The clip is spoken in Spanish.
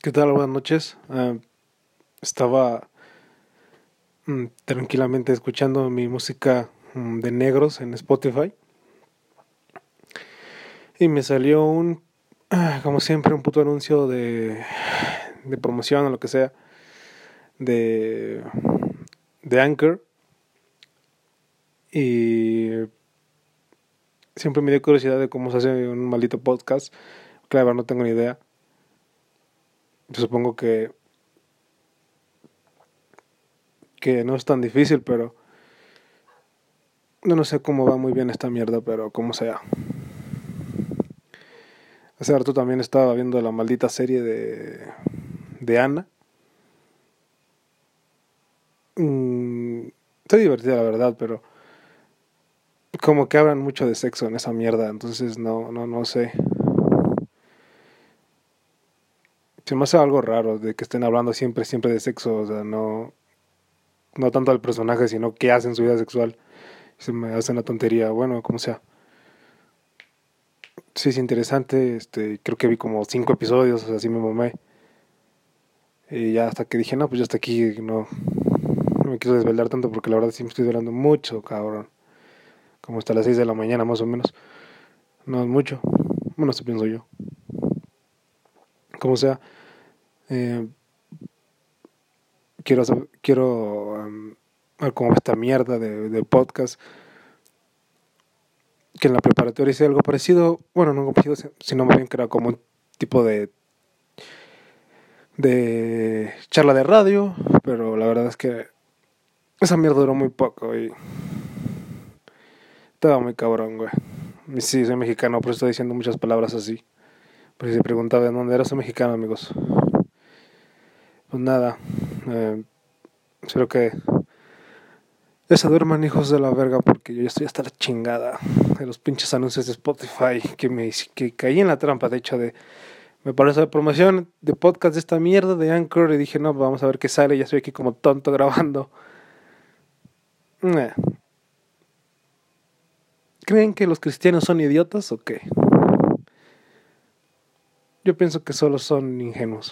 ¿Qué tal? Buenas noches. Uh, estaba um, tranquilamente escuchando mi música um, de negros en Spotify. Y me salió un, uh, como siempre, un puto anuncio de, de promoción o lo que sea, de, de Anchor. Y siempre me dio curiosidad de cómo se hace un maldito podcast. Claro, no tengo ni idea. Supongo que que no es tan difícil, pero no, sé cómo va muy bien esta mierda, pero como sea. Hace rato también estaba viendo la maldita serie de de Ana. Mm, está divertida la verdad, pero como que hablan mucho de sexo en esa mierda, entonces no no no sé. Se me hace algo raro de que estén hablando siempre, siempre de sexo, o sea, no, no tanto al personaje, sino qué hacen en su vida sexual. Se me hace una tontería, bueno, como sea. Sí, es interesante, este, creo que vi como cinco episodios, o sea, así me mamé. Y ya hasta que dije, no, pues ya hasta aquí, no, me quiso desvelar tanto porque la verdad sí me estoy durando mucho, cabrón. Como hasta las seis de la mañana más o menos. No es mucho. Bueno, eso pienso yo. Como sea, eh, quiero quiero um, ver cómo esta mierda de, podcast. Que en la preparatoria hice algo parecido bueno no parecido sino más bien que era como un tipo de de charla de radio pero la verdad es que esa mierda duró muy poco y estaba muy cabrón güey. Sí soy mexicano por eso estoy diciendo muchas palabras así si se preguntaba de dónde era soy mexicano amigos pues nada, eh, espero que ya se duerman hijos de la verga porque yo ya estoy hasta la chingada de los pinches anuncios de Spotify que me que caí en la trampa de hecho de me parece la promoción de podcast de esta mierda de Anchor y dije no vamos a ver qué sale ya estoy aquí como tonto grabando eh. ¿creen que los cristianos son idiotas o qué? Yo pienso que solo son ingenuos